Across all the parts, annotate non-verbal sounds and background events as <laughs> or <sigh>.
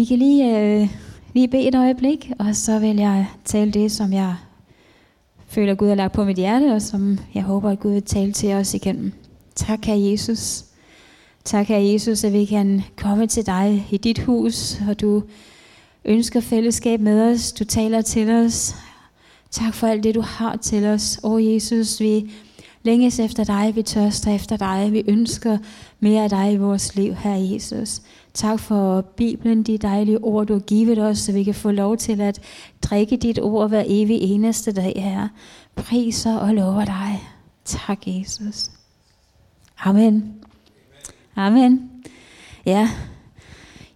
Vi kan lige, øh, lige bede et øjeblik, og så vil jeg tale det, som jeg føler, Gud har lagt på mit hjerte, og som jeg håber, at Gud vil tale til os igennem. Tak, Herre Jesus. Tak, Herre Jesus, at vi kan komme til dig i dit hus, og du ønsker fællesskab med os. Du taler til os. Tak for alt det, du har til os. Åh Jesus, vi længes efter dig, vi tørster efter dig, vi ønsker mere af dig i vores liv, Herre Jesus. Tak for Bibelen, de dejlige ord, du har givet os, så vi kan få lov til at drikke dit ord hver evig eneste dag, Herre. Priser og lover dig. Tak, Jesus. Amen. Amen. Ja.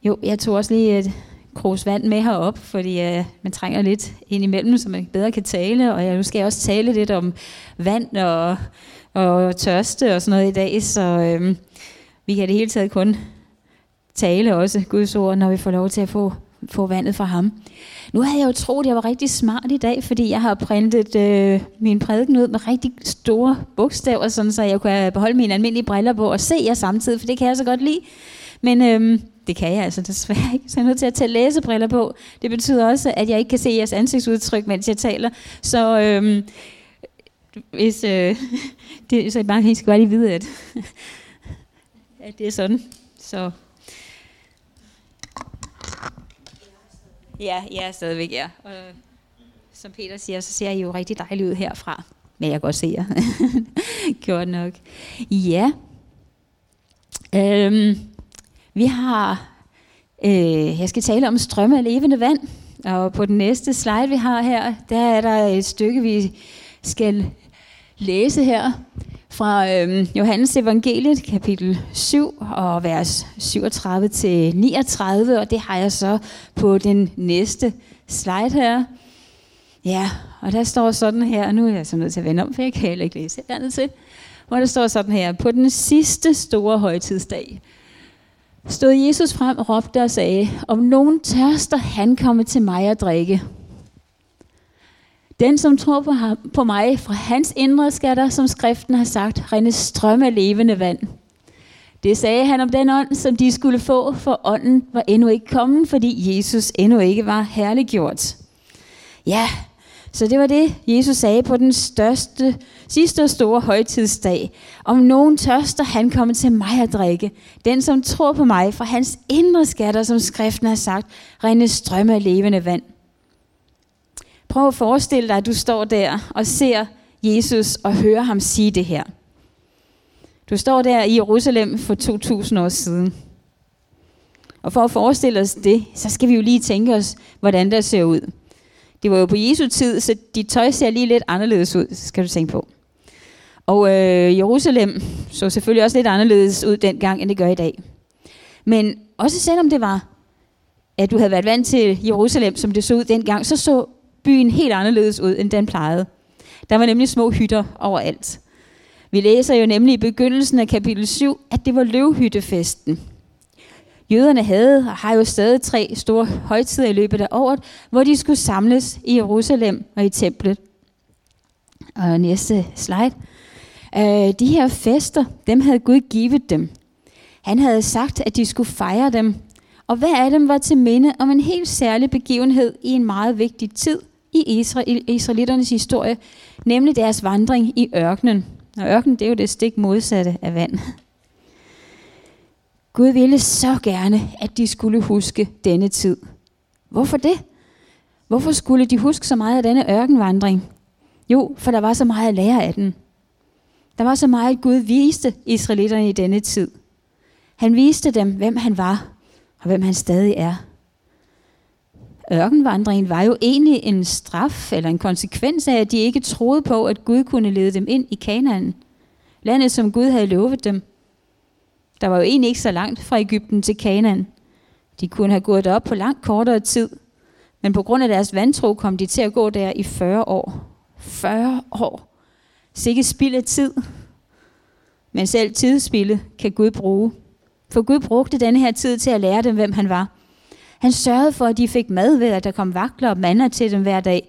Jo, jeg tog også lige et krus vand med herop, fordi øh, man trænger lidt ind imellem, så man bedre kan tale. Og jeg, nu skal jeg også tale lidt om vand og, og tørste og sådan noget i dag, så øh, vi kan det hele taget kun tale også Guds ord, når vi får lov til at få, få vandet fra ham. Nu havde jeg jo troet, at jeg var rigtig smart i dag, fordi jeg har printet øh, min prædiken ud med rigtig store bogstaver, sådan så jeg kunne beholde mine almindelige briller på og se jer samtidig, for det kan jeg så godt lide. Men øh, det kan jeg altså desværre ikke, så jeg er nødt til at tage læsebriller på. Det betyder også, at jeg ikke kan se jeres ansigtsudtryk, mens jeg taler. Så øh, hvis, øh, <laughs> det, så bare I skal bare lige vide, at, <laughs> at det er sådan. Så Ja, ja, stadigvæk, ja. Og, som Peter siger, så ser I jo rigtig dejligt ud herfra. Men jeg kan godt se jer. <laughs> Gjort nok. Ja. Øhm, vi har, øh, jeg skal tale om strømme af levende vand. Og på den næste slide, vi har her, der er der et stykke, vi skal læse her fra øh, Johannes evangeliet, kapitel 7 og vers 37 til 39, og det har jeg så på den næste slide her. Ja, og der står sådan her, og nu er jeg så nødt til at vende om, for jeg kan heller ikke læse andet til, hvor der står sådan her, på den sidste store højtidsdag, stod Jesus frem og råbte og sagde, om nogen tørster, han komme til mig at drikke. Den, som tror på, ham, på mig, fra hans indre skal der, som skriften har sagt, rende strømme af levende vand. Det sagde han om den ånd, som de skulle få, for ånden var endnu ikke kommet, fordi Jesus endnu ikke var herliggjort. Ja, så det var det, Jesus sagde på den største, sidste og store højtidsdag. Om nogen tørster, han kommer til mig at drikke. Den, som tror på mig, fra hans indre skatter, som skriften har sagt, rende strømme af levende vand. Prøv at forestille dig, at du står der og ser Jesus og hører ham sige det her. Du står der i Jerusalem for 2000 år siden. Og for at forestille os det, så skal vi jo lige tænke os, hvordan det ser ud. Det var jo på Jesu tid, så de tøj ser lige lidt anderledes ud, skal du tænke på. Og øh, Jerusalem så selvfølgelig også lidt anderledes ud dengang, end det gør i dag. Men også selvom det var, at du havde været vant til Jerusalem, som det så ud dengang, så så byen helt anderledes ud, end den plejede. Der var nemlig små hytter overalt. Vi læser jo nemlig i begyndelsen af kapitel 7, at det var løvhyttefesten. Jøderne havde og har jo stadig tre store højtider i løbet af året, hvor de skulle samles i Jerusalem og i templet. Og næste slide. Øh, de her fester, dem havde Gud givet dem. Han havde sagt, at de skulle fejre dem. Og hver af dem var til minde om en helt særlig begivenhed i en meget vigtig tid – i Israel, israelitternes historie, nemlig deres vandring i ørkenen. Og ørkenen, det er jo det stik modsatte af vand. Gud ville så gerne, at de skulle huske denne tid. Hvorfor det? Hvorfor skulle de huske så meget af denne ørkenvandring? Jo, for der var så meget at lære af den. Der var så meget, at Gud viste israelitterne i denne tid. Han viste dem, hvem han var, og hvem han stadig er ørkenvandringen var jo egentlig en straf eller en konsekvens af, at de ikke troede på, at Gud kunne lede dem ind i Kanaan. Landet, som Gud havde lovet dem. Der var jo egentlig ikke så langt fra Ægypten til Kanaan. De kunne have gået derop på langt kortere tid, men på grund af deres vantro kom de til at gå der i 40 år. 40 år. Sikke spild af tid. Men selv tidsspilde kan Gud bruge. For Gud brugte denne her tid til at lære dem, hvem han var – han sørgede for, at de fik mad ved, at der kom vakler og mander til dem hver dag.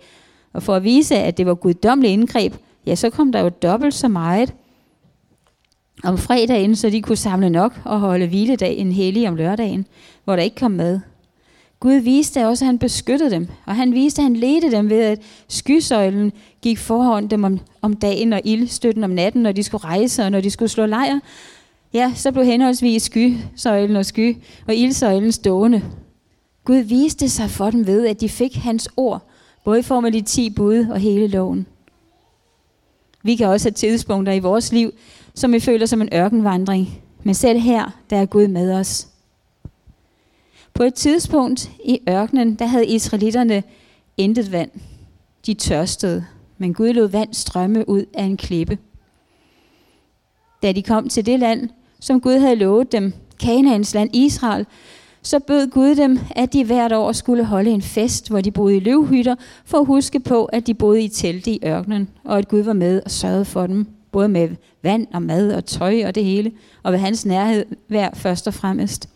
Og for at vise, at det var guddommeligt indgreb, ja, så kom der jo dobbelt så meget om fredagen, så de kunne samle nok og holde hviledag en hellig om lørdagen, hvor der ikke kom mad. Gud viste også, at han beskyttede dem, og han viste, at han ledte dem ved, at skysøjlen gik foran dem om, om dagen og ildstøtten om natten, når de skulle rejse og når de skulle slå lejr. Ja, så blev henholdsvis skysøjlen og sky og ildsøjlen stående. Gud viste sig for dem ved, at de fik hans ord, både i form af de ti bud og hele loven. Vi kan også have tidspunkter i vores liv, som vi føler som en ørkenvandring. Men selv her, der er Gud med os. På et tidspunkt i ørkenen, der havde israelitterne intet vand. De tørstede, men Gud lod vand strømme ud af en klippe. Da de kom til det land, som Gud havde lovet dem, Kanaans land Israel, så bød Gud dem, at de hvert år skulle holde en fest, hvor de boede i løvhytter, for at huske på, at de boede i telte i ørkenen, og at Gud var med og sørgede for dem, både med vand og mad og tøj og det hele, og ved hans nærhed hver først og fremmest.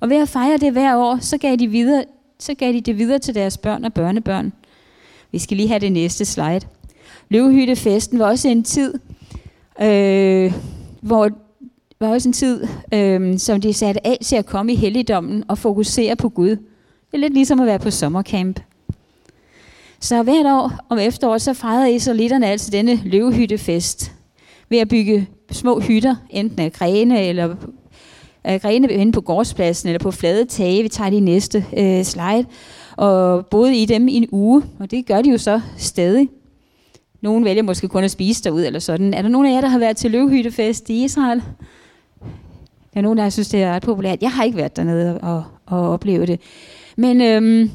Og ved at fejre det hver år, så gav de, videre, så gav de det videre til deres børn og børnebørn. Vi skal lige have det næste slide. Løvehyttefesten var også en tid, øh, hvor var også en tid, øh, som de satte af til at komme i helligdommen og fokusere på Gud. Det er lidt ligesom at være på sommercamp. Så hvert år om efteråret, så fejrede israelitterne altså denne løvehyttefest ved at bygge små hytter, enten af grene eller af grene inde på gårdspladsen eller på flade tage. Vi tager de næste øh, slide. Og boede i dem i en uge, og det gør de jo så stadig. Nogle vælger måske kun at spise derud eller sådan. Er der nogen af jer, der har været til løvehyttefest i Israel? Der er nogen, der synes, det er ret populært. Jeg har ikke været dernede og, og opleve det. Men øhm,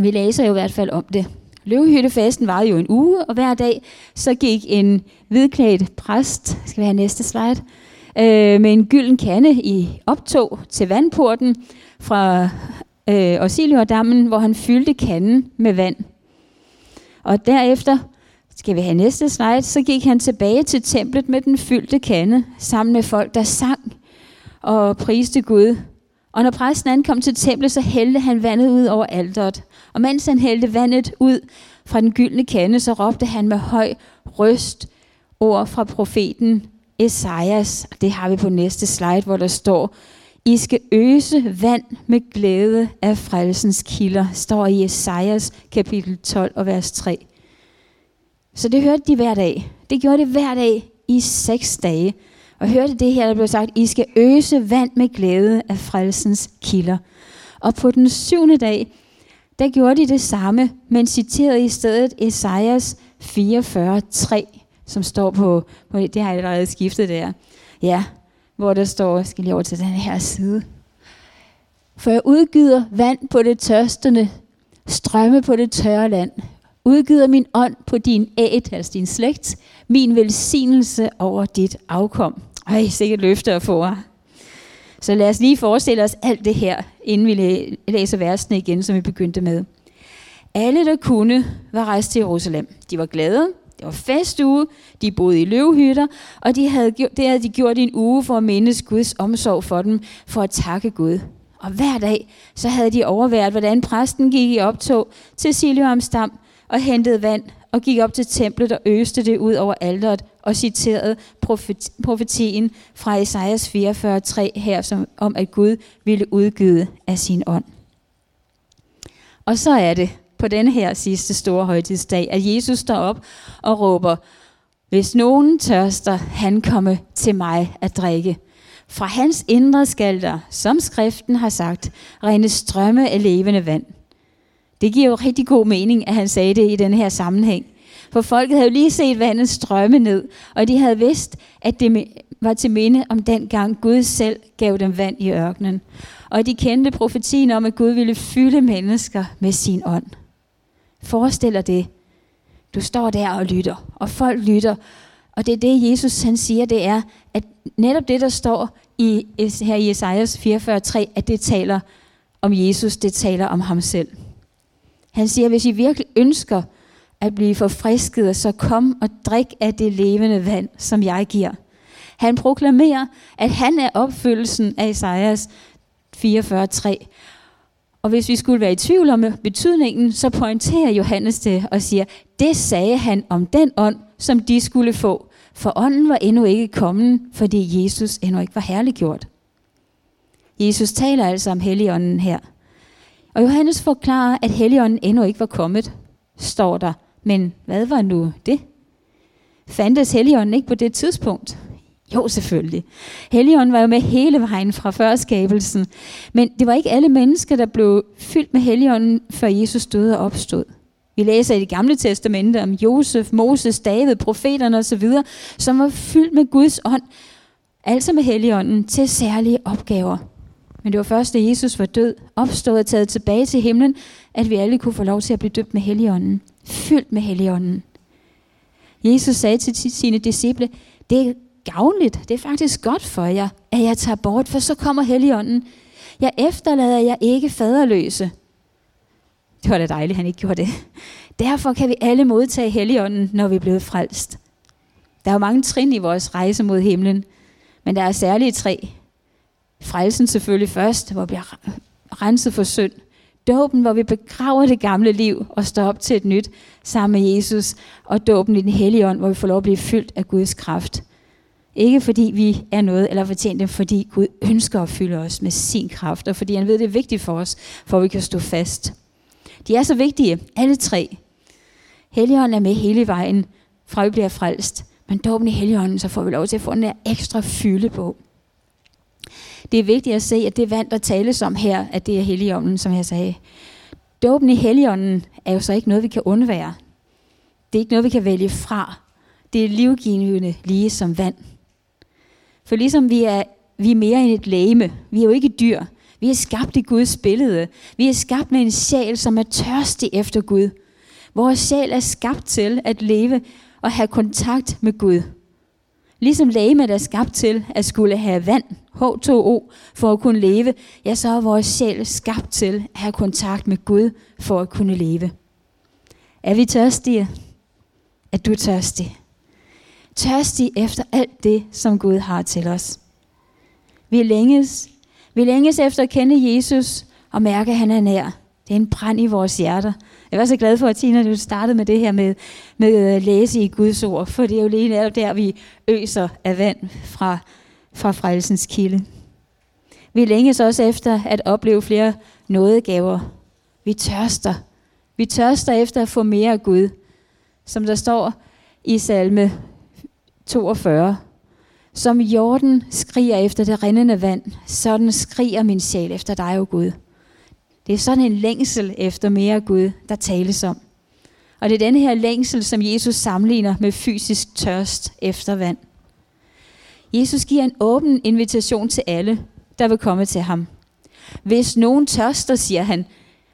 vi læser jo i hvert fald om det. Løvehyttefesten var jo en uge, og hver dag så gik en hvidklædt præst, skal vi have næste slide, øh, med en gylden kande i optog til vandporten fra øh, Osiliordammen, hvor han fyldte kanden med vand. Og derefter, skal vi have næste slide, så gik han tilbage til templet med den fyldte kande, sammen med folk, der sang og priste Gud. Og når præsten ankom til templet, så hældte han vandet ud over alderet. Og mens han hældte vandet ud fra den gyldne kande, så råbte han med høj røst ord fra profeten Esajas. Det har vi på næste slide, hvor der står, I skal øse vand med glæde af frelsens kilder, står i Esajas kapitel 12 og vers 3. Så det hørte de hver dag. Det gjorde det hver dag i seks dage og hørte det her, der blev sagt, I skal øse vand med glæde af frelsens kilder. Og på den syvende dag, der gjorde de det samme, men citerede i stedet Esajas 44.3, som står på, på, det har jeg allerede skiftet der, ja, hvor der står, skal lige over til den her side. For jeg udgyder vand på det tørstende, strømme på det tørre land. Udgyder min ånd på din æt, altså din slægt, min velsignelse over dit afkom. Ej, sikkert løfte at få. Så lad os lige forestille os alt det her, inden vi læser versene igen, som vi begyndte med. Alle, der kunne, var rejst til Jerusalem. De var glade. Det var festuge. De boede i løvhytter. Og de havde, det havde de gjort i en uge for at mindes Guds omsorg for dem, for at takke Gud. Og hver dag, så havde de overværet, hvordan præsten gik i optog til Silioams og hentede vand og gik op til templet og øste det ud over alderet og citerede profetien fra Esajas 44.3 her, som, om at Gud ville udgyde af sin ånd. Og så er det på denne her sidste store højtidsdag, at Jesus står op og råber, hvis nogen tørster, han komme til mig at drikke. Fra hans indre skal der, som skriften har sagt, rene strømme af levende vand. Det giver jo rigtig god mening, at han sagde det i den her sammenhæng. For folket havde jo lige set vandet strømme ned, og de havde vidst, at det var til minde om den gang Gud selv gav dem vand i ørkenen. Og de kendte profetien om, at Gud ville fylde mennesker med sin ånd. Forestil dig det. Du står der og lytter, og folk lytter. Og det er det, Jesus han siger, det er, at netop det, der står i, her i Esajas 44.3, at det taler om Jesus, det taler om ham selv. Han siger, hvis I virkelig ønsker at blive forfrisket, så kom og drik af det levende vand, som jeg giver. Han proklamerer, at han er opfyldelsen af Esajas 44.3. Og hvis vi skulle være i tvivl om betydningen, så pointerer Johannes det og siger, det sagde han om den ånd, som de skulle få. For ånden var endnu ikke kommet, fordi Jesus endnu ikke var herliggjort. Jesus taler altså om Helligånden her. Og Johannes forklarer, at Helligånden endnu ikke var kommet, står der. Men hvad var nu det? Fandtes Helligånden ikke på det tidspunkt? Jo, selvfølgelig. Helligånden var jo med hele vejen fra førskabelsen. Men det var ikke alle mennesker, der blev fyldt med Helligånden, før Jesus døde og opstod. Vi læser i det gamle testamente om Josef, Moses, David, profeterne osv., som var fyldt med Guds ånd, altså med Helligånden, til særlige opgaver. Men det var først, da Jesus var død, opstået og taget tilbage til himlen, at vi alle kunne få lov til at blive døbt med Helligånden. Fyldt med Helligånden. Jesus sagde til sine disciple, det er gavnligt, det er faktisk godt for jer, at jeg tager bort, for så kommer Helligånden. Jeg efterlader jer ikke faderløse. Det var da dejligt, at han ikke gjorde det. Derfor kan vi alle modtage Helligånden, når vi er blevet frelst. Der er jo mange trin i vores rejse mod himlen, men der er særlige tre. Frelsen selvfølgelig først, hvor vi bliver renset for synd. Dåben, hvor vi begraver det gamle liv og står op til et nyt sammen med Jesus. Og dåben i den hellige ånd, hvor vi får lov at blive fyldt af Guds kraft. Ikke fordi vi er noget eller fortjent det, fordi Gud ønsker at fylde os med sin kraft, og fordi han ved, det er vigtigt for os, for at vi kan stå fast. De er så vigtige, alle tre. Helligånden er med hele vejen, fra vi bliver frelst. Men dåben i Helligånden, så får vi lov til at få en ekstra fylde på. Det er vigtigt at se, at det vand, der tales om her, at det er Helligånden, som jeg sagde. Dåben i Helligånden er jo så ikke noget, vi kan undvære. Det er ikke noget, vi kan vælge fra. Det er livgivende lige som vand. For ligesom vi er, vi er mere end et læme, vi er jo ikke dyr. Vi er skabt i Guds billede. Vi er skabt med en sjæl, som er tørstig efter Gud. Vores sjæl er skabt til at leve og have kontakt med Gud. Ligesom lægemet er skabt til at skulle have vand, H2O, for at kunne leve, ja, så er vores sjæl skabt til at have kontakt med Gud for at kunne leve. Er vi tørstige? Er du tørstig? Tørstig efter alt det, som Gud har til os. Vi længes, vi længes efter at kende Jesus og mærke, at han er nær. Det er en brand i vores hjerter. Jeg var så glad for, at Tina du startede med det her med, med øh, at læse i Guds ord, for det er jo lige netop der, vi øser af vand fra, fra frelsens kilde. Vi længes også efter at opleve flere nådegaver. Vi tørster. Vi tørster efter at få mere af Gud. Som der står i salme 42. Som jorden skriger efter det rindende vand, sådan skriger min sjæl efter dig, o Gud. Det er sådan en længsel efter mere Gud, der tales om. Og det er denne her længsel, som Jesus sammenligner med fysisk tørst efter vand. Jesus giver en åben invitation til alle, der vil komme til ham. Hvis nogen tørster, siger han,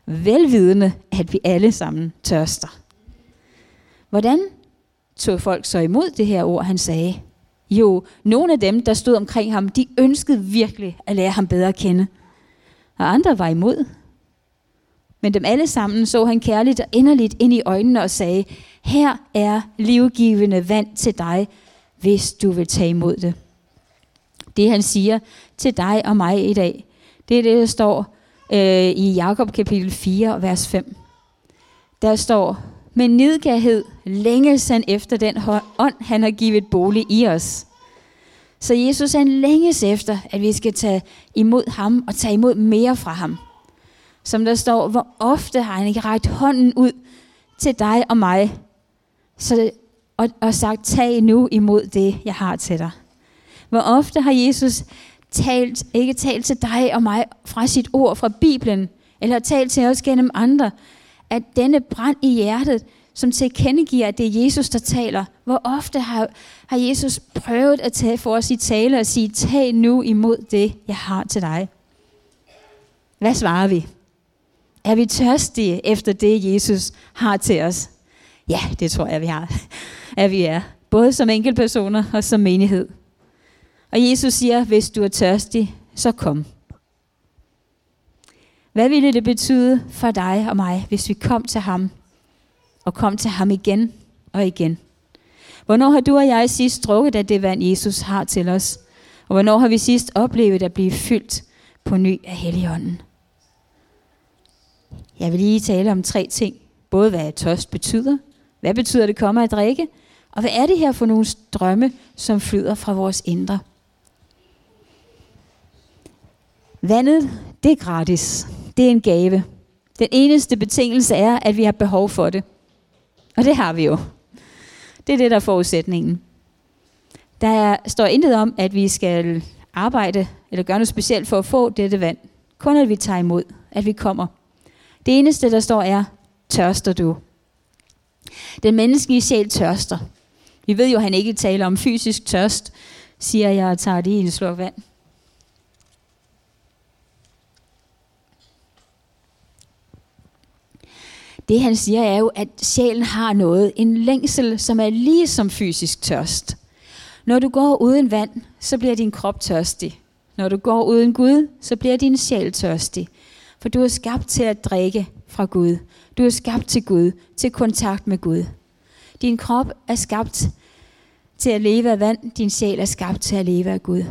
velvidende, at vi alle sammen tørster. Hvordan tog folk så imod det her ord, han sagde? Jo, nogle af dem, der stod omkring ham, de ønskede virkelig at lære ham bedre at kende. Og andre var imod. Men dem alle sammen så han kærligt og inderligt ind i øjnene og sagde, her er livgivende vand til dig, hvis du vil tage imod det. Det han siger til dig og mig i dag, det er det, der står øh, i Jakob kapitel 4, vers 5. Der står, med nidgærhed længes han efter den ånd, han har givet bolig i os. Så Jesus han længes efter, at vi skal tage imod ham og tage imod mere fra ham. Som der står, hvor ofte har han ikke rækket hånden ud til dig og mig, så, og, og sagt, tag nu imod det, jeg har til dig. Hvor ofte har Jesus talt, ikke talt til dig og mig fra sit ord, fra Bibelen, eller talt til os gennem andre, at denne brand i hjertet, som tilkendegiver, at det er Jesus, der taler. Hvor ofte har, har Jesus prøvet at tage for os i tale og sige, tag nu imod det, jeg har til dig. Hvad svarer vi? Er vi tørstige efter det, Jesus har til os? Ja, det tror jeg, vi har. At vi er. Både som enkeltpersoner og som menighed. Og Jesus siger, hvis du er tørstig, så kom. Hvad ville det betyde for dig og mig, hvis vi kom til ham, og kom til ham igen og igen? Hvornår har du og jeg sidst drukket af det vand, Jesus har til os? Og hvornår har vi sidst oplevet at blive fyldt på ny af Helligånden? Jeg vil lige tale om tre ting. Både hvad tørst betyder, hvad betyder det komme at drikke, og hvad er det her for nogle strømme, som flyder fra vores indre? Vandet, det er gratis. Det er en gave. Den eneste betingelse er, at vi har behov for det. Og det har vi jo. Det er det, der er forudsætningen. Der står intet om, at vi skal arbejde eller gøre noget specielt for at få dette vand. Kun at vi tager imod, at vi kommer. Det eneste, der står, er, tørster du? Den menneskelige sjæl tørster. Vi ved jo, at han ikke taler om fysisk tørst, siger jeg og tager det i en slurk vand. Det han siger er jo, at sjælen har noget, en længsel, som er lige som fysisk tørst. Når du går uden vand, så bliver din krop tørstig. Når du går uden Gud, så bliver din sjæl tørstig. For du er skabt til at drikke fra Gud. Du er skabt til Gud, til kontakt med Gud. Din krop er skabt til at leve af vand. Din sjæl er skabt til at leve af Gud.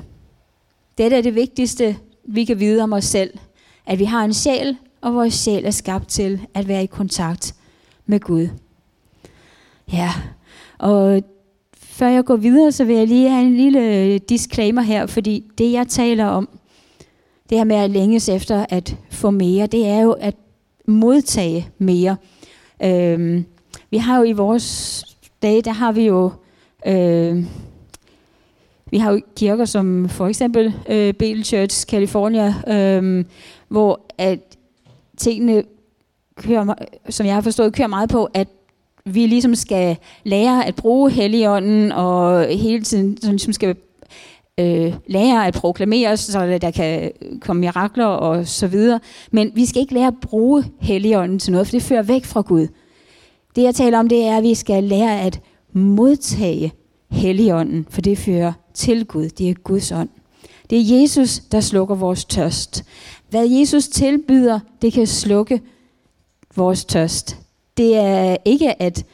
Dette er det vigtigste, vi kan vide om os selv. At vi har en sjæl, og vores sjæl er skabt til at være i kontakt med Gud. Ja, og før jeg går videre, så vil jeg lige have en lille øh, disclaimer her, fordi det jeg taler om, det her med at længes efter at få mere, det er jo at modtage mere. Øhm, vi har jo i vores dage, der har vi jo øh, vi har jo kirker som for eksempel øh, Bethel Church California, øh, hvor at tingene kører, som jeg har forstået, kører meget på, at vi ligesom skal lære at bruge Helligånden, og hele tiden sådan, ligesom skal øh, lære at proklamere, så der kan komme mirakler og så videre. Men vi skal ikke lære at bruge Helligånden til noget, for det fører væk fra Gud. Det jeg taler om, det er, at vi skal lære at modtage Helligånden, for det fører til Gud. Det er Guds ånd. Det er Jesus, der slukker vores tørst. Hvad Jesus tilbyder, det kan slukke vores tørst. Det er ikke at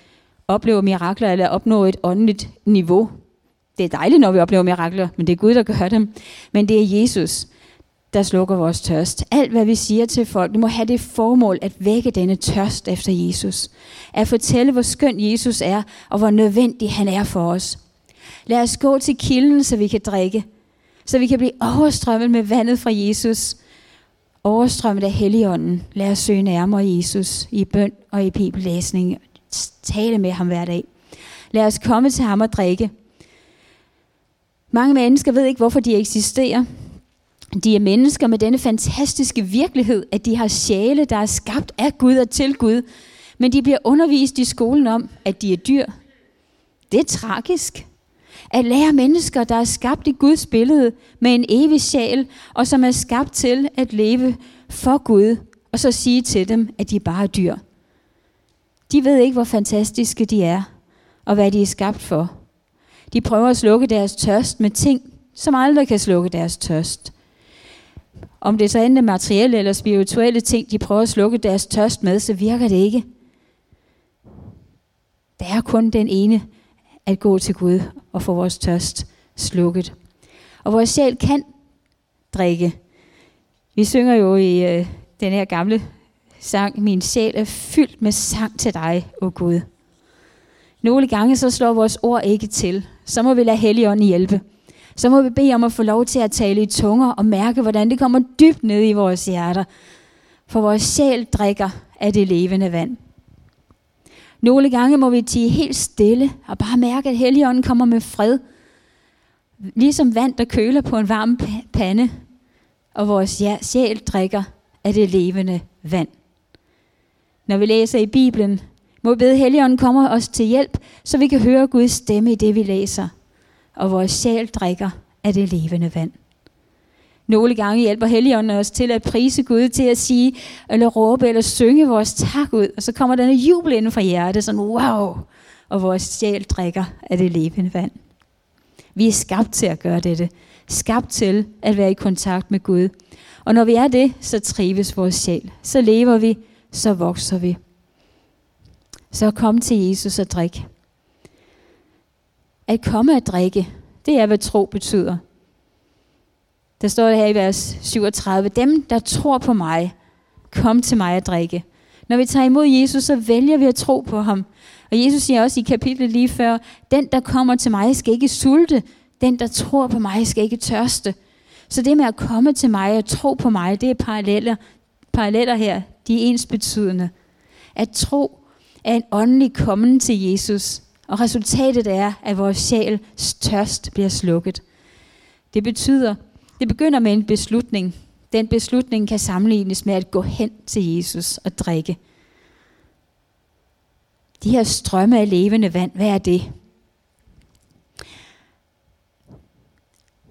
opleve mirakler eller opnå et åndeligt niveau. Det er dejligt, når vi oplever mirakler, men det er Gud, der gør dem. Men det er Jesus, der slukker vores tørst. Alt, hvad vi siger til folk, det må have det formål at vække denne tørst efter Jesus. At fortælle, hvor skøn Jesus er, og hvor nødvendig han er for os. Lad os gå til kilden, så vi kan drikke. Så vi kan blive overstrømmet med vandet fra Jesus. Overstrømmet af Helligånden. Lad os søge nærmere Jesus i bøn og i bibellæsning. Tale med ham hver dag. Lad os komme til ham og drikke. Mange mennesker ved ikke, hvorfor de eksisterer. De er mennesker med denne fantastiske virkelighed, at de har sjæle, der er skabt af Gud og til Gud. Men de bliver undervist i skolen om, at de er dyr. Det er tragisk. At lære mennesker, der er skabt i Guds billede med en evig sjæl, og som er skabt til at leve for Gud, og så sige til dem, at de bare er dyr. De ved ikke, hvor fantastiske de er, og hvad de er skabt for. De prøver at slukke deres tørst med ting, som aldrig kan slukke deres tørst. Om det så enten materielle eller spirituelle ting, de prøver at slukke deres tørst med, så virker det ikke. Der er kun den ene, at gå til Gud og få vores tørst slukket. Og vores sjæl kan drikke. Vi synger jo i øh, den her gamle sang, min sjæl er fyldt med sang til dig, o Gud. Nogle gange så slår vores ord ikke til. Så må vi lade Helligånden hjælpe. Så må vi bede om at få lov til at tale i tunger og mærke, hvordan det kommer dybt ned i vores hjerter. For vores sjæl drikker af det levende vand. Nogle gange må vi tige helt stille og bare mærke, at Helligånden kommer med fred. Ligesom vand, der køler på en varm pande, og vores sjæl drikker af det levende vand. Når vi læser i Bibelen, må bede Helligånden komme os til hjælp, så vi kan høre Guds stemme i det, vi læser. Og vores sjæl drikker af det levende vand. Nogle gange hjælper Helligånden os til at prise Gud, til at sige, eller råbe, eller synge vores tak ud. Og så kommer denne jubel inden fra hjertet, sådan wow, og vores sjæl drikker af det levende vand. Vi er skabt til at gøre dette. Skabt til at være i kontakt med Gud. Og når vi er det, så trives vores sjæl. Så lever vi, så vokser vi. Så kom til Jesus og drik. At komme og drikke, det er, hvad tro betyder. Der står det her i vers 37. Dem, der tror på mig, kom til mig at drikke. Når vi tager imod Jesus, så vælger vi at tro på ham. Og Jesus siger også i kapitlet lige før, den, der kommer til mig, skal ikke sulte. Den, der tror på mig, skal ikke tørste. Så det med at komme til mig og tro på mig, det er paralleller, paralleller her De er ens betydende. At tro af en åndelig kommen til Jesus, og resultatet er, at vores sjæls tørst bliver slukket. Det betyder, det begynder med en beslutning. Den beslutning kan sammenlignes med at gå hen til Jesus og drikke. De her strømme af levende vand, hvad er det?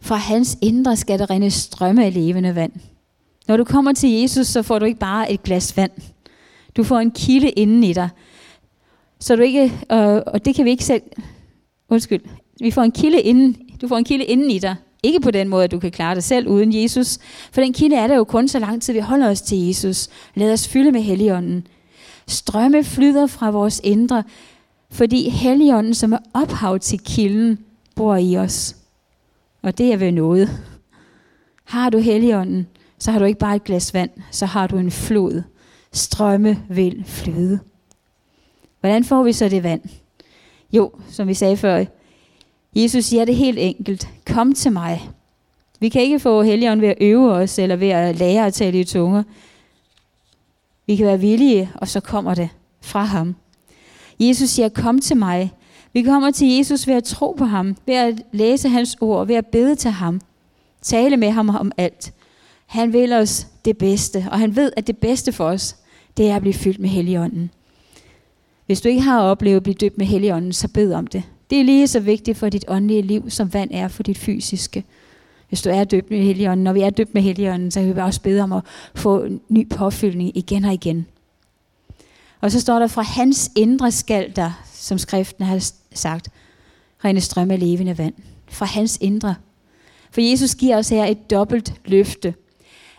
Fra hans indre skal der rinde strømme af levende vand. Når du kommer til Jesus, så får du ikke bare et glas vand. Du får en kilde inden i dig. Så du ikke, øh, og det kan vi ikke selv, undskyld, vi får en kilde inden, du får en kilde inden i dig. Ikke på den måde, at du kan klare dig selv uden Jesus. For den kilde er der jo kun så lang tid, vi holder os til Jesus. Lad os fylde med Helligånden. Strømme flyder fra vores indre, fordi Helligånden, som er ophav til kilden, bor i os. Og det er ved noget. Har du Helligånden, så har du ikke bare et glas vand, så har du en flod. Strømme vil flyde. Hvordan får vi så det vand? Jo, som vi sagde før, Jesus siger det helt enkelt. Kom til mig. Vi kan ikke få Helligånden ved at øve os, eller ved at lære at tale i tunger. Vi kan være villige, og så kommer det fra ham. Jesus siger, kom til mig. Vi kommer til Jesus ved at tro på ham, ved at læse hans ord, ved at bede til ham, tale med ham om alt. Han vil os det bedste, og han ved, at det bedste for os, det er at blive fyldt med Helligånden. Hvis du ikke har oplevet at blive døbt med Helligånden, så bed om det. Det er lige så vigtigt for dit åndelige liv, som vand er for dit fysiske. Hvis du er døbt med Helligånden, når vi er døbt med Helligånden, så kan vi også bede om at få en ny påfyldning igen og igen. Og så står der, fra hans indre skal der, som skriften har sagt, rene strømme af levende vand. Fra hans indre. For Jesus giver os her et dobbelt løfte.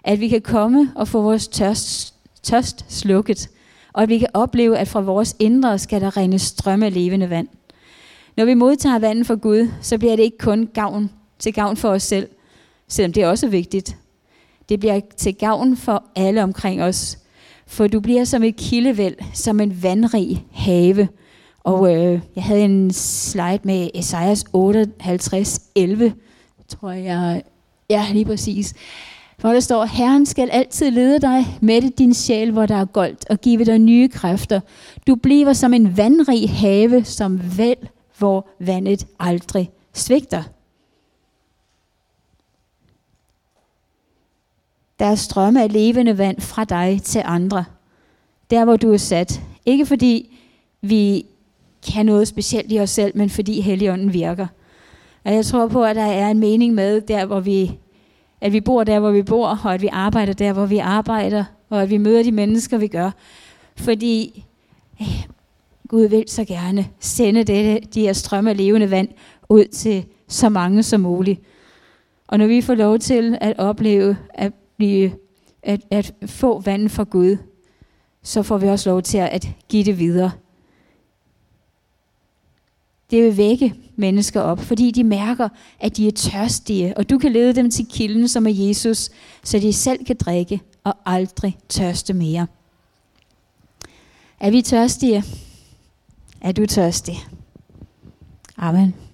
At vi kan komme og få vores tørst, tørst slukket. Og at vi kan opleve, at fra vores indre skal der rene strømme af levende vand. Når vi modtager vandet fra Gud, så bliver det ikke kun gavn til gavn for os selv, selvom det er også vigtigt. Det bliver til gavn for alle omkring os. For du bliver som et kildevæld, som en vandrig have. Og øh, jeg havde en slide med Esajas 58, 11, tror jeg. Ja, lige præcis. Hvor der står, Herren skal altid lede dig, med din sjæl, hvor der er goldt, og give dig nye kræfter. Du bliver som en vandrig have, som vel, hvor vandet aldrig svigter. Der er strømme af levende vand fra dig til andre. Der, hvor du er sat. Ikke fordi vi kan noget specielt i os selv, men fordi Helligånden virker. Og jeg tror på, at der er en mening med, der hvor vi, at vi bor der, hvor vi bor, og at vi arbejder der, hvor vi arbejder, og at vi møder de mennesker, vi gør. Fordi øh, Gud vil så gerne sende dette, de her strømme af levende vand ud til så mange som muligt. Og når vi får lov til at opleve at blive, at, at få vand fra Gud, så får vi også lov til at give det videre. Det vil vække mennesker op, fordi de mærker, at de er tørstige, og du kan lede dem til kilden, som er Jesus, så de selv kan drikke og aldrig tørste mere. Er vi tørstige? Er du tørstig? Amen.